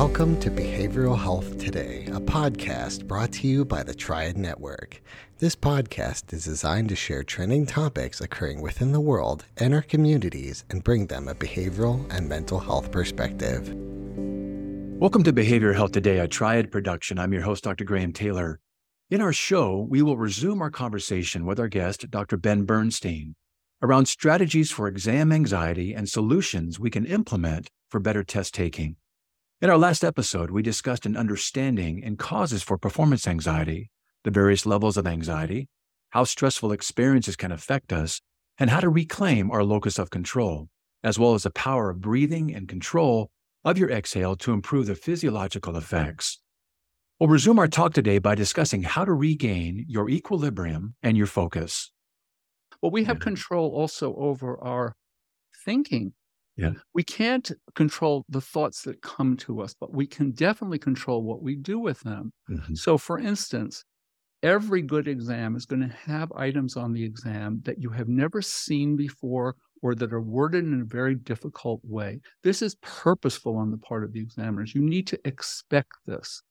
Welcome to Behavioral Health Today, a podcast brought to you by the Triad Network. This podcast is designed to share trending topics occurring within the world and our communities and bring them a behavioral and mental health perspective. Welcome to Behavioral Health Today, a Triad production. I'm your host, Dr. Graham Taylor. In our show, we will resume our conversation with our guest, Dr. Ben Bernstein, around strategies for exam anxiety and solutions we can implement for better test taking. In our last episode, we discussed an understanding and causes for performance anxiety, the various levels of anxiety, how stressful experiences can affect us, and how to reclaim our locus of control, as well as the power of breathing and control of your exhale to improve the physiological effects. We'll resume our talk today by discussing how to regain your equilibrium and your focus. Well, we have control also over our thinking yeah. We can't control the thoughts that come to us, but we can definitely control what we do with them. Mm-hmm. So, for instance, every good exam is going to have items on the exam that you have never seen before or that are worded in a very difficult way. This is purposeful on the part of the examiners. You need to expect this.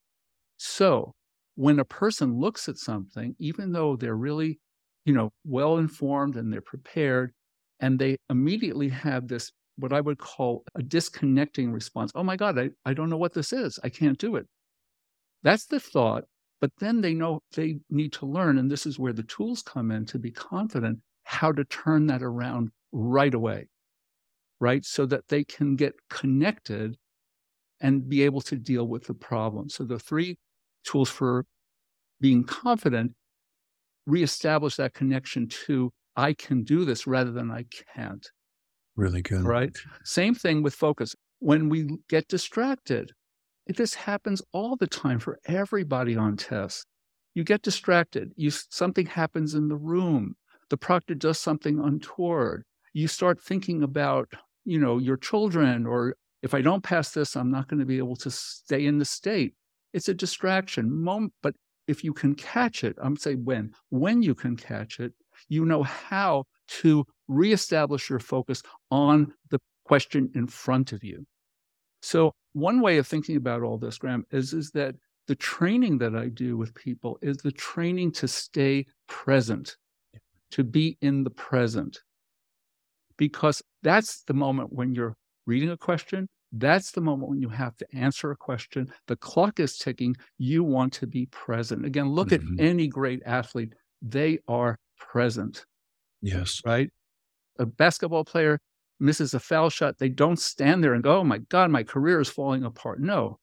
So, when a person looks at something, even though they're really, you know, well informed and they're prepared, and they immediately have this what I would call a disconnecting response. Oh my God, I, I don't know what this is. I can't do it. That's the thought. But then they know they need to learn, and this is where the tools come in to be confident how to turn that around right away, right? So that they can get connected and be able to deal with the problem. So the three tools for being confident reestablish that connection to I can do this rather than I can't. Really good. Right. Same thing with focus. When we get distracted, this happens all the time for everybody on tests. You get distracted. You something happens in the room. The proctor does something untoward. You start thinking about, you know, your children, or if I don't pass this, I'm not going to be able to stay in the state. It's a distraction moment, but if you can catch it, I'm saying when, when you can catch it, you know how to reestablish your focus on the question in front of you. So, one way of thinking about all this, Graham, is, is that the training that I do with people is the training to stay present, to be in the present. Because that's the moment when you're reading a question. That's the moment when you have to answer a question. The clock is ticking. You want to be present. Again, look mm-hmm. at any great athlete. They are present. Yes. Right? A basketball player misses a foul shot. They don't stand there and go, oh my God, my career is falling apart. No,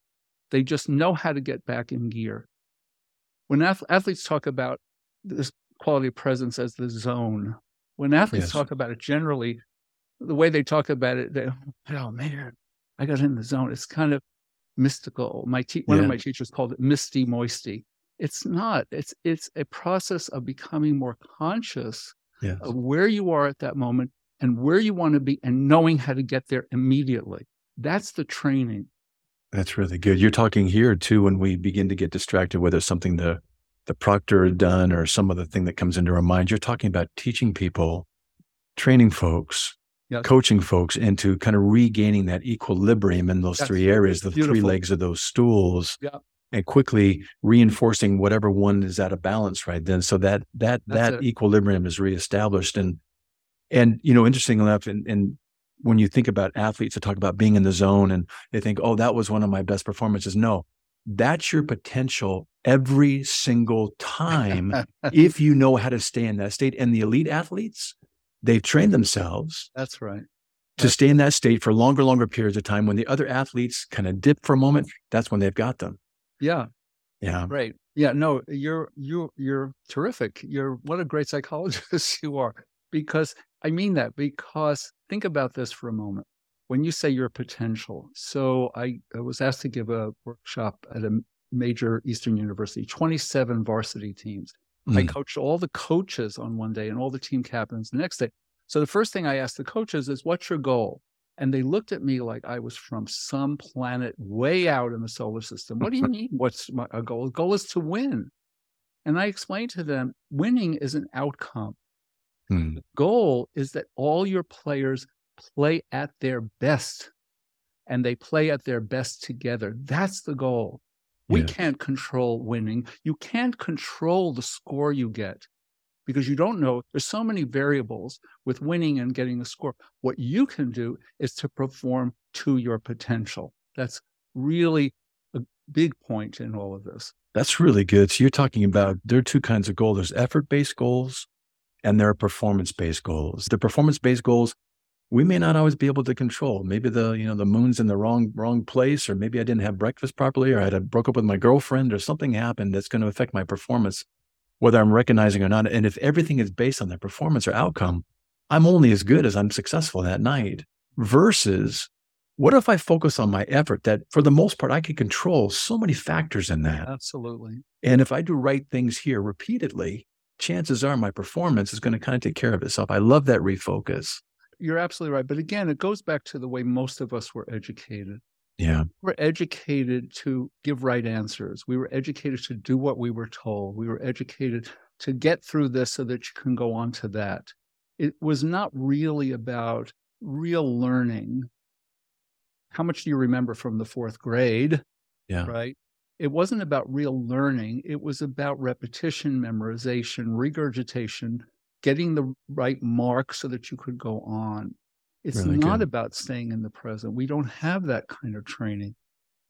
they just know how to get back in gear. When ath- athletes talk about this quality of presence as the zone, when athletes yes. talk about it generally, the way they talk about it, they, oh man, I got in the zone. It's kind of mystical. My te- one yeah. of my teachers called it misty moisty. It's not. It's it's a process of becoming more conscious yes. of where you are at that moment and where you want to be and knowing how to get there immediately. That's the training. That's really good. You're talking here too when we begin to get distracted, whether it's something the the proctor had done or some other thing that comes into our mind. You're talking about teaching people, training folks, yes. coaching folks into kind of regaining that equilibrium in those That's three areas, the beautiful. three legs of those stools. And quickly reinforcing whatever one is out of balance right then so that that That's that it. equilibrium is reestablished and and you know interesting enough and, and when you think about athletes that talk about being in the zone and they think oh that was one of my best performances no that's your potential every single time if you know how to stay in that state and the elite athletes they've trained themselves that's right. to stay in that state for longer longer periods of time. When the other athletes kind of dip for a moment that's when they've got them yeah. Yeah. Right. Yeah. No, you're you you're terrific. You're what a great psychologist you are. Because I mean that because think about this for a moment. When you say your potential, so I, I was asked to give a workshop at a major Eastern university, 27 varsity teams. Mm. I coached all the coaches on one day and all the team captains the next day. So the first thing I asked the coaches is, "What's your goal?" And they looked at me like I was from some planet way out in the solar system. What do you mean? What's my goal? The goal is to win. And I explained to them winning is an outcome. Hmm. The goal is that all your players play at their best. and they play at their best together. That's the goal. We yes. can't control winning. You can't control the score you get because you don't know. There's so many variables with winning and getting a score. What you can do is to perform to your potential. That's really a big point in all of this. That's really good. So you're talking about there are two kinds of goals. There's effort-based goals and there are performance-based goals. The performance-based goals we may not always be able to control. Maybe the you know the moon's in the wrong wrong place, or maybe I didn't have breakfast properly, or I had a, broke up with my girlfriend, or something happened that's going to affect my performance, whether I'm recognizing or not. And if everything is based on that performance or outcome, I'm only as good as I'm successful that night. Versus, what if I focus on my effort? That for the most part I can control so many factors in that. Absolutely. And if I do right things here repeatedly, chances are my performance is going to kind of take care of itself. I love that refocus you're absolutely right. But again, it goes back to the way most of us were educated. Yeah. We were educated to give right answers. We were educated to do what we were told. We were educated to get through this so that you can go on to that. It was not really about real learning. How much do you remember from the fourth grade? Yeah. Right. It wasn't about real learning. It was about repetition, memorization, regurgitation, getting the right mark so that you could go on. It's really not good. about staying in the present. We don't have that kind of training.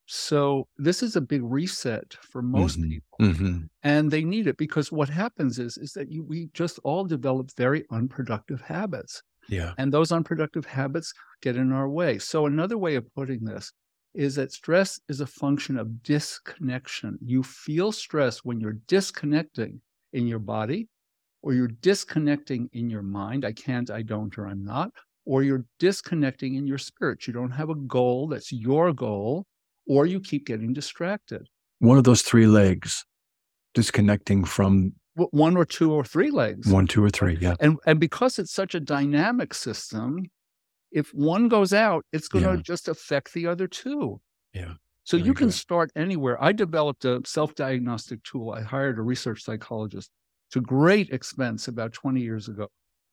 So this is a big reset for most mm-hmm. people, mm-hmm. and they need it because what happens is is that you, we just all develop very unproductive habits. Yeah, and those unproductive habits get in our way. So another way of putting this is that stress is a function of disconnection. You feel stress when you're disconnecting in your body or you're disconnecting in your mind. I can't, I don't, or I'm not. Or you're disconnecting in your spirit. You don't have a goal that's your goal, or you keep getting distracted. One of those three legs, disconnecting from one or two or three legs. One, two, or three, yeah. And and because it's such a dynamic system, if one goes out, it's going to yeah. just affect the other two. Yeah. So you can start anywhere. I developed a self-diagnostic tool. I hired a research psychologist to great expense about 20 years ago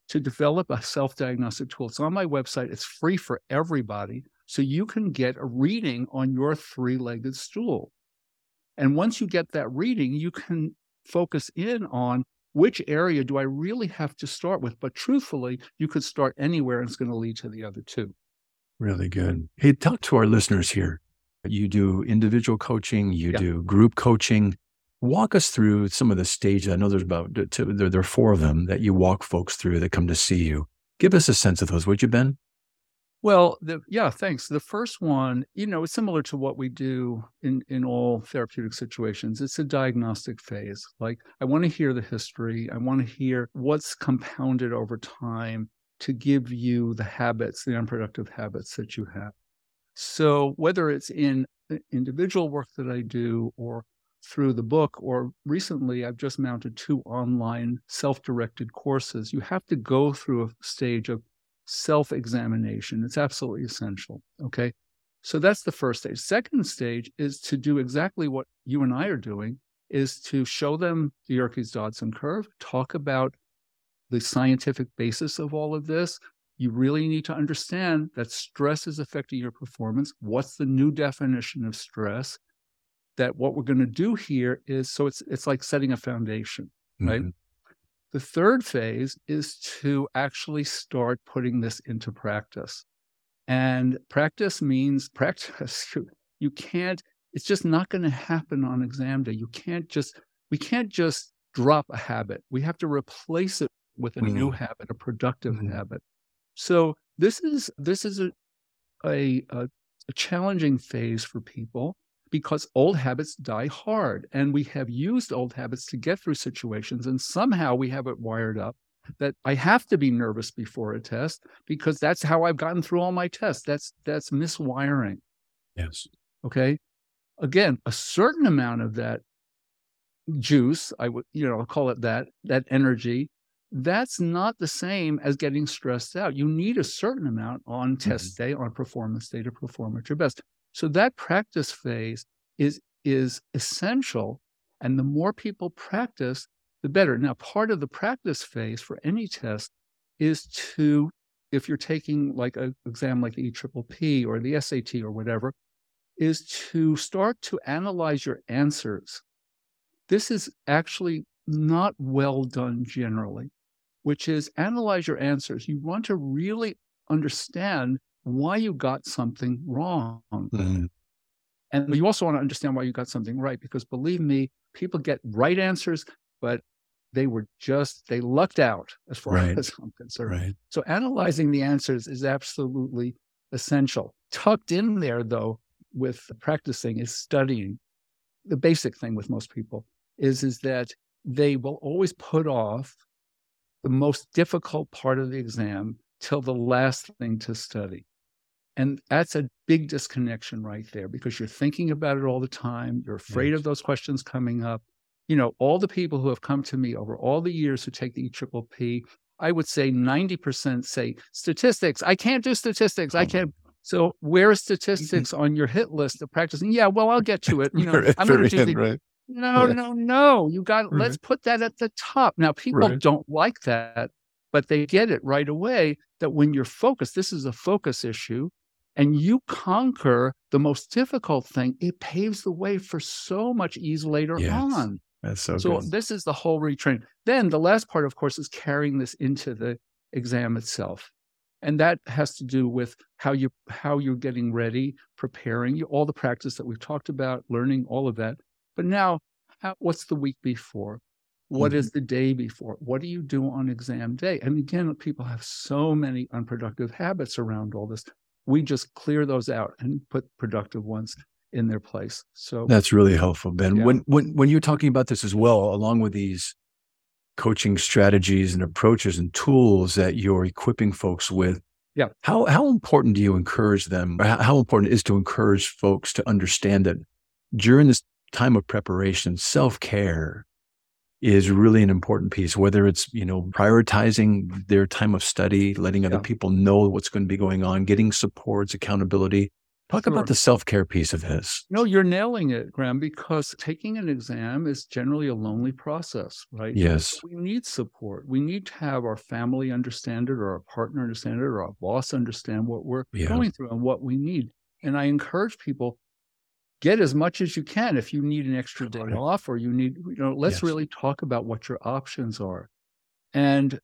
to develop a self diagnostic tool. It's on my website, it's free for everybody. So you can get a reading on your three legged stool. And once you get that reading, you can focus in on which area do I really have to start with. But truthfully, you could start anywhere and it's going to lead to the other two. Really good. Hey, talk to our listeners here. You do individual coaching, you yeah. do group coaching. Walk us through some of the stages. I know there's about there, there are four of them that you walk folks through that come to see you. Give us a sense of those, would you, Ben? Well, the, yeah, thanks. The first one, you know, is similar to what we do in in all therapeutic situations. It's a diagnostic phase. Like I want to hear the history. I want to hear what's compounded over time to give you the habits, the unproductive habits that you have. So whether it's in uh, individual work that I do or through the book, or recently I've just mounted two online self directed courses. You have to go through a stage of self examination. It's absolutely essential. Okay. So that's the first stage. Second stage is to do exactly what you and I are doing is to show them the Yerkes Dodson curve, talk about the scientific basis of all of this. You really need to understand that stress is affecting your performance. What's the new definition of stress? That what we're going to do here is so it's it's like setting a foundation, right? Mm-hmm. The third phase is to actually start putting this into practice. And practice means practice. You, you can't, it's just not going to happen on exam day. You can't just, we can't just drop a habit. We have to replace it with a mm-hmm. new habit, a productive mm-hmm. habit. So this is this is a, a, a challenging phase for people because old habits die hard. And we have used old habits to get through situations. And somehow we have it wired up that I have to be nervous before a test because that's how I've gotten through all my tests. That's that's miswiring. Yes. Okay. Again, a certain amount of that juice, I would, you know, I'll call it that, that energy, that's not the same as getting stressed out. You need a certain amount on test mm-hmm. day, on performance day to perform at your best. So that practice phase is is essential and the more people practice the better. Now part of the practice phase for any test is to if you're taking like an exam like the EPPP or the SAT or whatever, is to start to analyze your answers. This is actually not well done generally, which is analyze your answers. You want to really understand why you got something wrong. Mm-hmm. And you also want to understand why you got something right, because believe me, people get right answers, but they were just, they lucked out as far right. as I'm concerned. Right. So analyzing the answers is absolutely essential. Tucked in there, though, with practicing is studying. The basic thing with most people is, is that they will always put off the most difficult part of the exam till the last thing to study. And that's a big disconnection right there because you're thinking about it all the time. You're afraid right. of those questions coming up. You know, all the people who have come to me over all the years who take the EPPP, I would say 90% say statistics. I can't do statistics. I can't. So where is mm-hmm. statistics on your hit list of practicing? Yeah, well, I'll get to it. You know, I'm going to do the, right. No, right. no, no. You got right. let's put that at the top. Now people don't like that, but they get it right away that when you're focused, this is a focus issue, and you conquer the most difficult thing, it paves the way for so much ease later yes. on. That's so So good. this is the whole retraining. Then the last part, of course, is carrying this into the exam itself. And that has to do with how you how you're getting ready, preparing, all the practice that we've talked about, learning all of that. But now, how, what's the week before? What mm-hmm. is the day before? What do you do on exam day? And again, people have so many unproductive habits around all this. We just clear those out and put productive ones in their place. So that's really helpful, Ben. Yeah. When when when you're talking about this as well, along with these coaching strategies and approaches and tools that you're equipping folks with, yeah. How how important do you encourage them? How, how important is to encourage folks to understand that during this time of preparation, self care is really an important piece, whether it's, you know, prioritizing their time of study, letting other yeah. people know what's going to be going on, getting supports, accountability. Talk sure. about the self care piece of this. No, you're nailing it, Graham, because taking an exam is generally a lonely process, right? Yes. We need support. We need to have our family understand it, or our partner understand it, or our boss understand what we're yeah. going through and what we need. And I encourage people get as much as you can if you need an extra day right. off or you need you know let's yes. really talk about what your options are and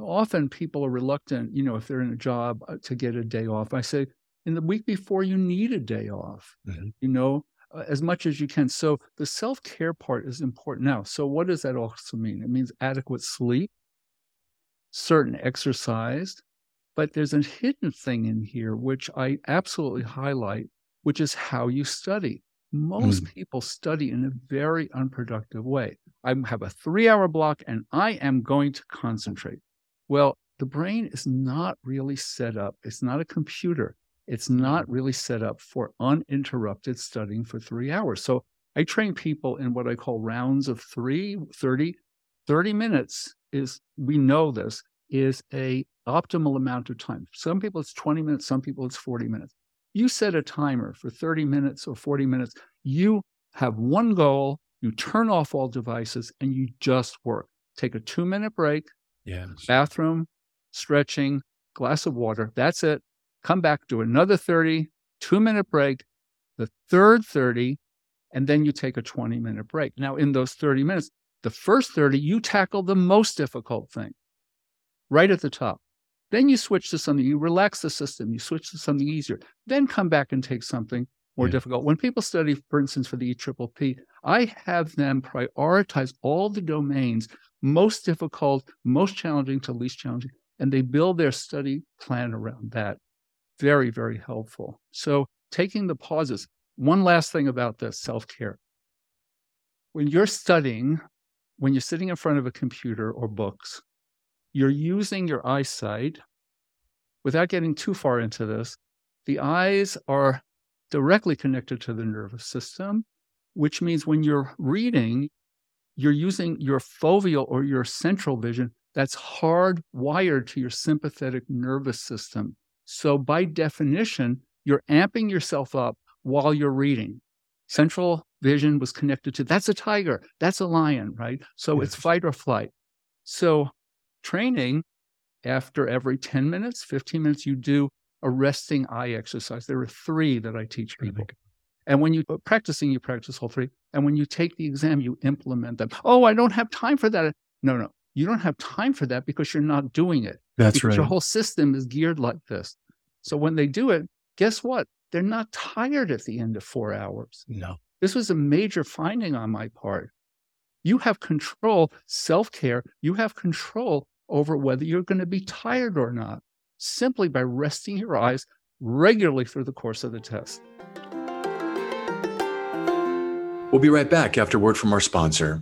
often people are reluctant you know if they're in a job uh, to get a day off i say in the week before you need a day off mm-hmm. you know uh, as much as you can so the self-care part is important now so what does that also mean it means adequate sleep certain exercise but there's a hidden thing in here which i absolutely highlight which is how you study. Most mm. people study in a very unproductive way. I have a three hour block and I am going to concentrate. Well, the brain is not really set up, it's not a computer. It's not really set up for uninterrupted studying for three hours. So I train people in what I call rounds of three, 30. 30 minutes is, we know this, is a optimal amount of time. Some people it's 20 minutes, some people it's 40 minutes. You set a timer for 30 minutes or 40 minutes. You have one goal, you turn off all devices, and you just work. Take a two minute break, yes. bathroom, stretching, glass of water. That's it. Come back, do another 30, two minute break, the third 30, and then you take a 20 minute break. Now, in those 30 minutes, the first 30, you tackle the most difficult thing right at the top. Then you switch to something, you relax the system, you switch to something easier, then come back and take something more yeah. difficult. When people study, for instance, for the EPPP, I have them prioritize all the domains most difficult, most challenging to least challenging, and they build their study plan around that. Very, very helpful. So taking the pauses. One last thing about this self care. When you're studying, when you're sitting in front of a computer or books, you're using your eyesight. Without getting too far into this, the eyes are directly connected to the nervous system, which means when you're reading, you're using your foveal or your central vision that's hardwired to your sympathetic nervous system. So, by definition, you're amping yourself up while you're reading. Central vision was connected to that's a tiger, that's a lion, right? So, yes. it's fight or flight. So, training after every 10 minutes, 15 minutes, you do a resting eye exercise. There are three that I teach people. And when you uh, practicing, you practice all three. And when you take the exam, you implement them. Oh, I don't have time for that. No, no, you don't have time for that because you're not doing it. That's because right. Your whole system is geared like this. So when they do it, guess what? They're not tired at the end of four hours. No. This was a major finding on my part. You have control, self care, you have control over whether you're going to be tired or not simply by resting your eyes regularly through the course of the test. We'll be right back after word from our sponsor.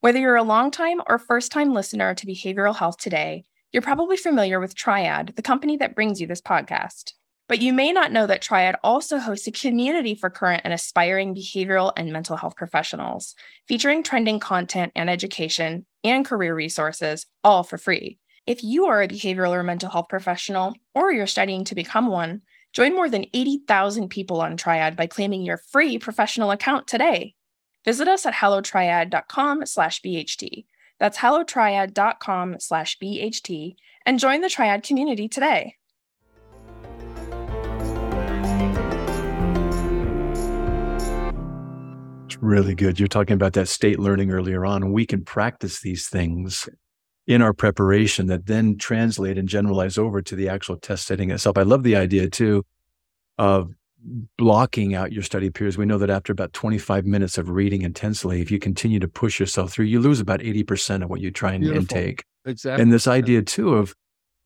Whether you're a longtime or first time listener to Behavioral Health Today, you're probably familiar with Triad, the company that brings you this podcast. But you may not know that Triad also hosts a community for current and aspiring behavioral and mental health professionals, featuring trending content and education and career resources, all for free. If you are a behavioral or mental health professional, or you're studying to become one, join more than 80,000 people on Triad by claiming your free professional account today. Visit us at hellotriad.com slash BHT. That's hellotriad.com slash BHT and join the Triad community today. Really good. You're talking about that state learning earlier on. We can practice these things in our preparation that then translate and generalize over to the actual test setting itself. I love the idea too of blocking out your study periods. We know that after about 25 minutes of reading intensely, if you continue to push yourself through, you lose about 80% of what you try and Beautiful. intake. Exactly. And this idea too of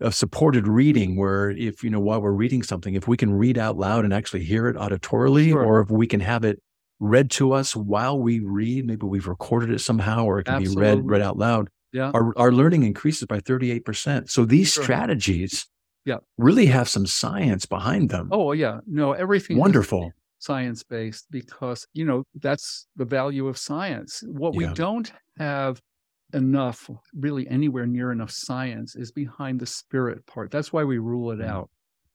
of supported reading where if you know while we're reading something, if we can read out loud and actually hear it auditorily, Sure. or if we can have it read to us while we read, maybe we've recorded it somehow, or it can be read read out loud yeah. our, our learning increases by 38%. So these Sure. strategies Yeah. really have some science behind them. Oh, yeah. No, everything Wonderful. science based because, you know, that's the value of science. What we don't have enough, really anywhere near enough science is behind the spirit part. That's why we rule it Mm. out.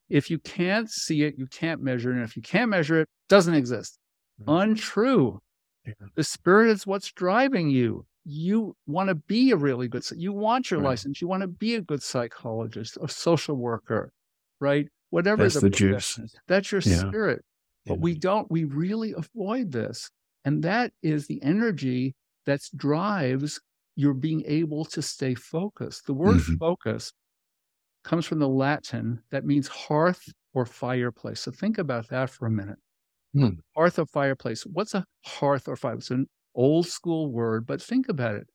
If you can't see it, you can't measure it. And if you can't measure it, it doesn't exist. Untrue. Yeah. The spirit is what's driving you. You want to be a really good, you want your Right. license. You want to be a good psychologist, a social worker, right? Whatever That's the juice. is. That's your Yeah. spirit. But Yeah. we don't, we really avoid this. And that is the energy that drives your being able to stay focused. The word Mhm. focus comes from the Latin that means hearth or fireplace. So think about that for a minute. Hmm. Hearth or fireplace. What's a hearth or fireplace? It's an old school word, but think about it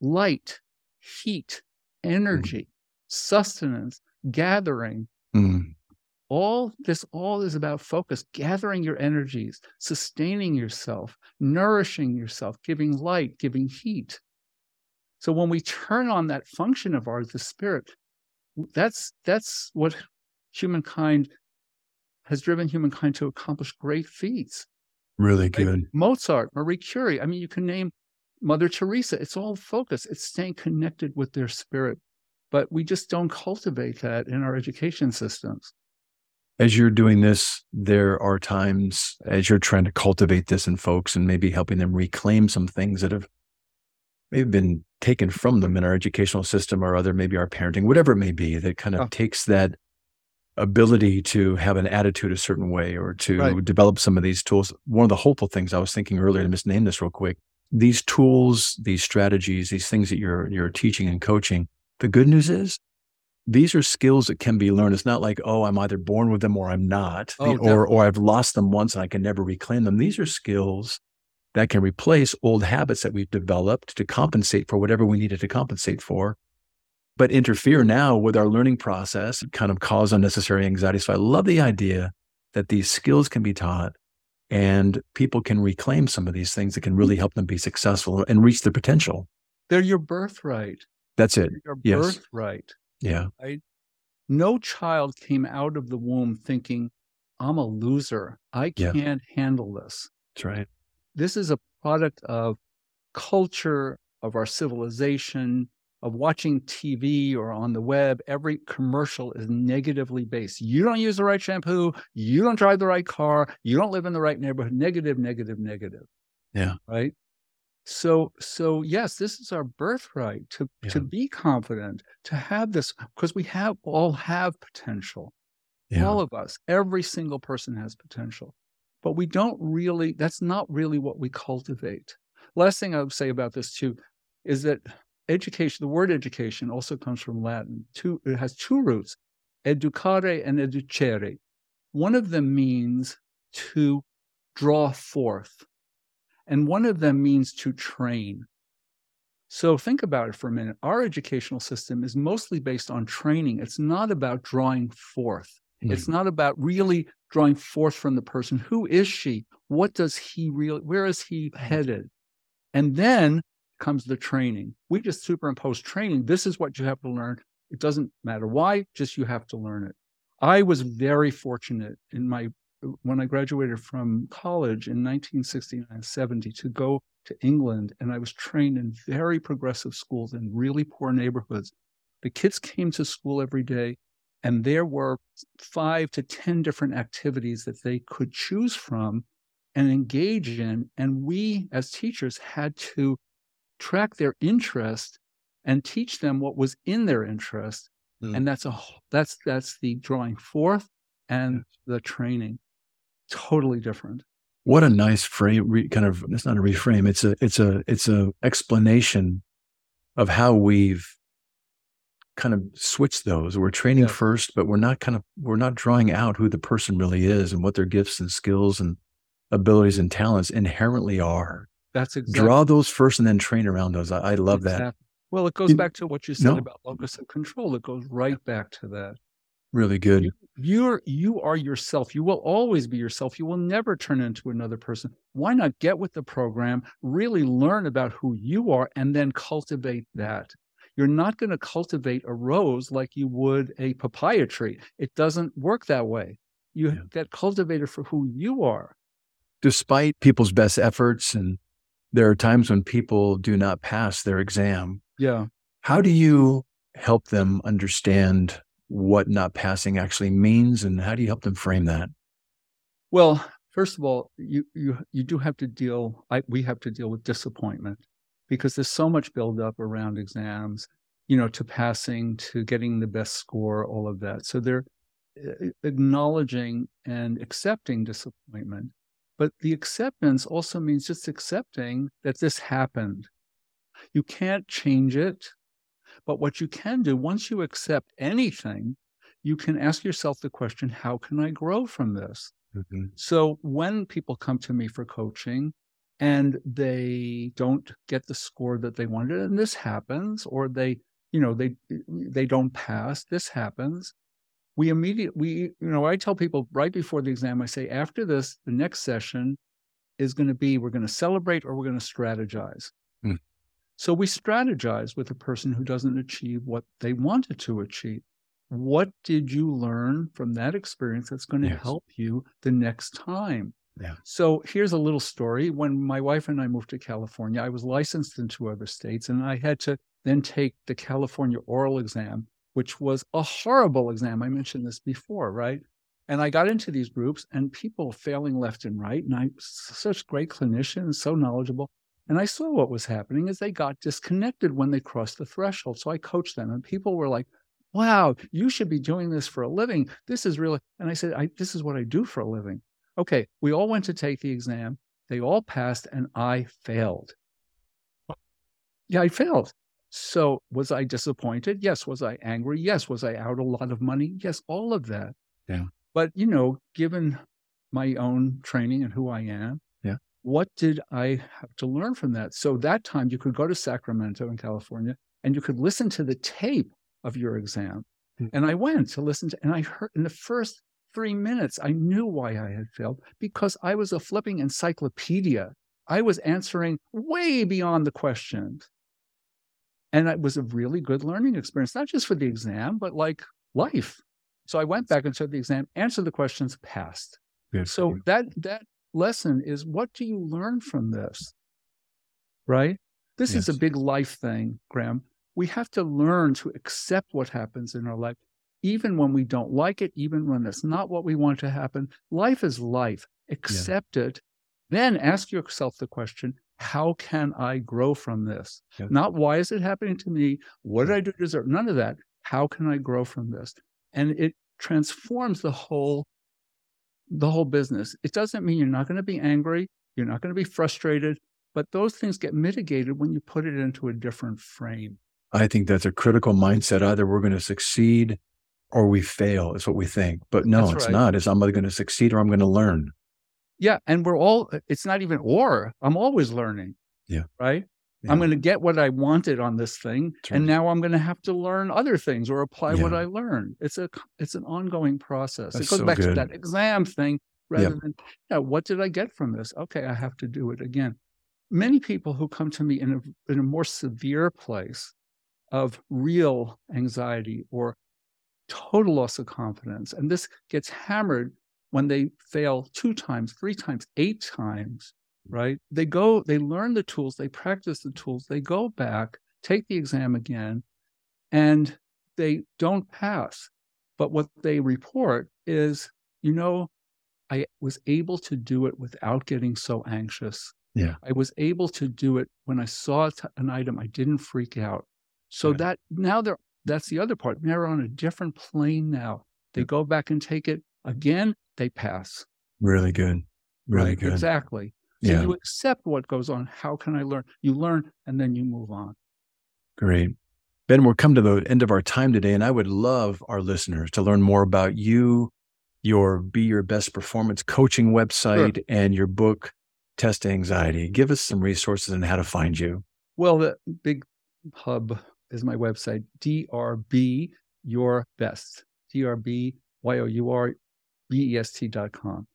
light, heat, energy, sustenance, gathering, Mm. all this all is about focus gathering your energies sustaining yourself nourishing yourself giving light giving heat so when we turn on that function of ours the spirit that's that's what humankind has driven humankind to accomplish great feats. Really good. mozart marie curie i mean you can name mother teresa. It's all focus it's staying connected with their spirit. But we just don't cultivate that in our education systems. As you're doing this, there are times as you're trying to cultivate this in folks and maybe helping them reclaim some things that have maybe been taken from them in our educational system or other, maybe our parenting, whatever it may be, that kind of Oh. takes that ability to have an attitude a certain way or to Right. develop some of these tools. One of the hopeful things I was thinking earlier, to misname this real quick, these tools, these strategies, these things that you're you're teaching and coaching. The good news is these are skills that can be learned. It's not like, oh, I'm either born with them or I'm not, Oh, or or I've lost them once and I can never reclaim them. These are skills that can replace old habits that we've developed to compensate for whatever we needed to compensate for, but interfere now with our learning process kind of cause unnecessary anxiety. So I love the idea that these skills can be taught and people can reclaim some of these things that can really help them be successful and reach their potential. They're your birthright. That's it. Your Yes. birthright. Yeah. I, No child came out of the womb thinking, I'm a loser. I can't handle this. That's right. This is a product of culture, of our civilization, of watching TV or on the web. Every commercial is negatively based. You don't use the right shampoo. You don't drive the right car. You don't live in the right neighborhood. Negative, negative, negative. Yeah. Right. So, so yes, this is our birthright to yeah. to be confident, to have this, because we have all have potential. Yeah. All of us, every single person has potential, but we don't really. That's not really what we cultivate. Last thing I would say about this too is that education, the word education, also comes from Latin. Two, it has two roots: educare and educere. One of them means to draw forth and one of them means to train. So think about it for a minute. Our educational system is mostly based on training. It's not about drawing forth. Mm-hmm. It's not about really drawing forth from the person. Who is she? What does he really, where is he headed? And then comes the training. We just superimpose training. This is what you have to learn. It doesn't matter why, just you have to learn it. I was very fortunate in my when I graduated from college in 1969 70 to go to England, and I was trained in very progressive schools in really poor neighborhoods. The kids came to school every day, and there were five to 10 different activities that they could choose from and engage in. And we, as teachers, had to track their interest and teach them what was in their interest. Mm. And that's a that's that's the drawing forth and the training totally different. What a nice frame, re, kind of, it's not a reframe. It's a, it's a, it's a explanation of how we've kind of switched those. We're training yeah. first, but we're not kind of, we're not drawing out who the person really is and what their gifts and skills and abilities and talents inherently are. That's exactly. Draw those first and then train around those. I, I love exactly. that. Well, it goes you, back to what you said no. about locus of control. It goes right back to that. Really good. You, you're you are yourself. You will always be yourself. You will never turn into another person. Why not get with the program, really learn about who you are, and then cultivate that? You're not going to cultivate a rose like you would a papaya tree. It doesn't work that way. You yeah. get cultivated for who you are. Despite people's best efforts, and there are times when people do not pass their exam. Yeah. How do you help them understand what not passing actually means and how do you help them frame that? Well, first of all, you you you do have to deal. I, we have to deal with disappointment because there's so much buildup around exams, you know, to passing, to getting the best score, all of that. So they're uh, acknowledging and accepting disappointment, but the acceptance also means just accepting that this happened. You can't change it. But what you can do once you accept anything, you can ask yourself the question, how can I grow from this? Mm-hmm. So when people come to me for coaching and they don't get the score that they wanted, and this happens, or they, you know, they they don't pass, this happens. We immediately, we, you know, I tell people right before the exam, I say, after this, the next session is going to be we're going to celebrate or we're going to strategize. Mm. So we strategize with a person who doesn't achieve what they wanted to achieve. What did you learn from that experience that's going to yes. help you the next time? Yeah. So here's a little story. When my wife and I moved to California, I was licensed in two other states, and I had to then take the California oral exam, which was a horrible exam. I mentioned this before, right? And I got into these groups and people failing left and right. And I such great clinicians, so knowledgeable. And I saw what was happening is they got disconnected when they crossed the threshold. So I coached them and people were like, wow, you should be doing this for a living. This is really, and I said, I, this is what I do for a living. Okay. We all went to take the exam. They all passed and I failed. Yeah, I failed. So was I disappointed? Yes. Was I angry? Yes. Was I out a lot of money? Yes. All of that. Yeah. But, you know, given my own training and who I am, yeah. what did I have to learn from that? So that time you could go to Sacramento in California and you could listen to the tape of your exam. Mm-hmm. And I went to listen to, and I heard in the first three minutes, I knew why I had failed because I was a flipping encyclopedia. I was answering way beyond the questions. And it was a really good learning experience, not just for the exam, but like life. So I went back and took the exam, answered the questions, passed. Good. So that that lesson is what do you learn from this? Right? This yes. is a big life thing, Graham. We have to learn to accept what happens in our life, even when we don't like it, even when it's not what we want to happen. Life is life. Accept yeah. it. Then ask yourself the question how can I grow from this? Not why is it happening to me? What did I do to deserve? None of that. How can I grow from this? And it transforms the whole the whole business. It doesn't mean you're not going to be angry, you're not going to be frustrated, but those things get mitigated when you put it into a different frame. I think that's a critical mindset. Either we're going to succeed or we fail, is what we think. But no, that's it's not. It's I'm either going to succeed or I'm going to learn. Yeah. And we're all, uh, it's not even or. I'm always learning. Yeah. Right. Yeah. I'm going to get what I wanted on this thing, right. and now I'm going to have to learn other things or apply yeah. what I learned. It's a it's an ongoing process. That's it goes so back good. to that exam thing rather than yeah, what did I get from this? Okay, I have to do it again. Many people who come to me in a in a more severe place of real anxiety or total loss of confidence, and this gets hammered when they fail two times, three times, eight times, hmm. right? They go, they learn the tools, they practice the tools, they go back, take the exam again, and they don't pass. But what they report is, you know, I was able to do it without getting so anxious. Yeah. I was able to do it when I saw an item, I didn't freak out. So that now they're, that's the other part. They're on a different plane now. They yeah. go back and take it again they pass. Really good. Really right? good. Exactly. So yeah. you accept what goes on. How can I learn? You learn and then you move on. Great. Ben, we're come to the end of our time today, and I would love our listeners to learn more about you, your B Your Best Performance coaching website, sure. and your book, Test Anxiety. Give us some resources on how to find you. Well, the big hub is my website, DRB Your Best, DRB Y O U R best.com.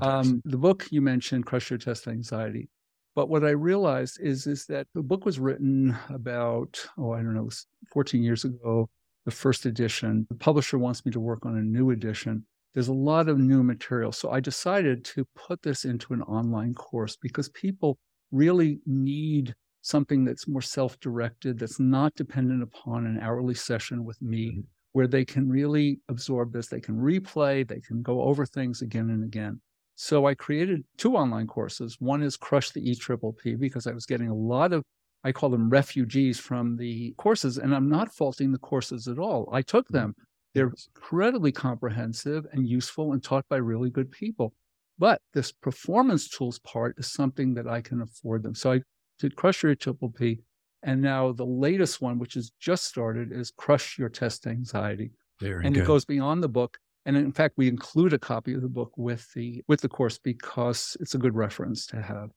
Um, the book you mentioned, Crush Your Test Anxiety. But what I realized is, is that the book was written about, oh, I don't know, 14 years ago, the first edition. The publisher wants me to work on a new edition. There's a lot of new material. So I decided to put this into an online course because people really need something that's more self directed, that's not dependent upon an hourly session with me. Mm-hmm where they can really absorb this. They can replay, they can go over things again and again. So I created two online courses. One is Crush the E Triple P because I was getting a lot of, I call them refugees from the courses, and I'm not faulting the courses at all. I took them. They're incredibly comprehensive and useful and taught by really good people. But this performance tools part is something that I can afford them. So I did Crush Your Triple P and now the latest one, which has just started, is Crush Your Test Anxiety. Very and good. it goes beyond the book. And in fact, we include a copy of the book with the with the course because it's a good reference to have.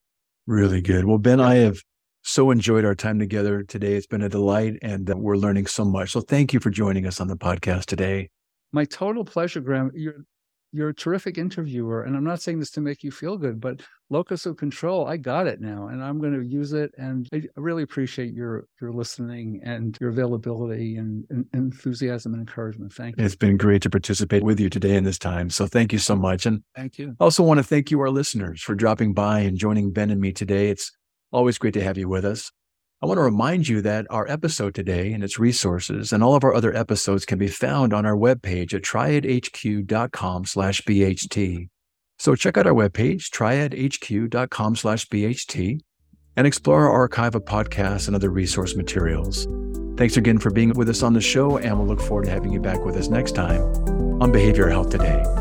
Really good. Well, Ben, I have so enjoyed our time together today. It's been a delight and uh, we're learning so much. So thank you for joining us on the podcast today. My total pleasure, Graham. You're you're a terrific interviewer. And I'm not saying this to make you feel good, but locus of control, I got it now and I'm going to use it. And I really appreciate your your listening and your availability and, and enthusiasm and encouragement. Thank you. It's been great to participate with you today in this time. So thank you so much. And thank you. I also want to thank you, our listeners, for dropping by and joining Ben and me today. It's always great to have you with us. I want to remind you that our episode today and its resources and all of our other episodes can be found on our webpage at triadhq.com slash BHT. So check out our webpage, triadhq.com slash BHT, and explore our archive of podcasts and other resource materials. Thanks again for being with us on the show, and we'll look forward to having you back with us next time on Behavioral Health Today.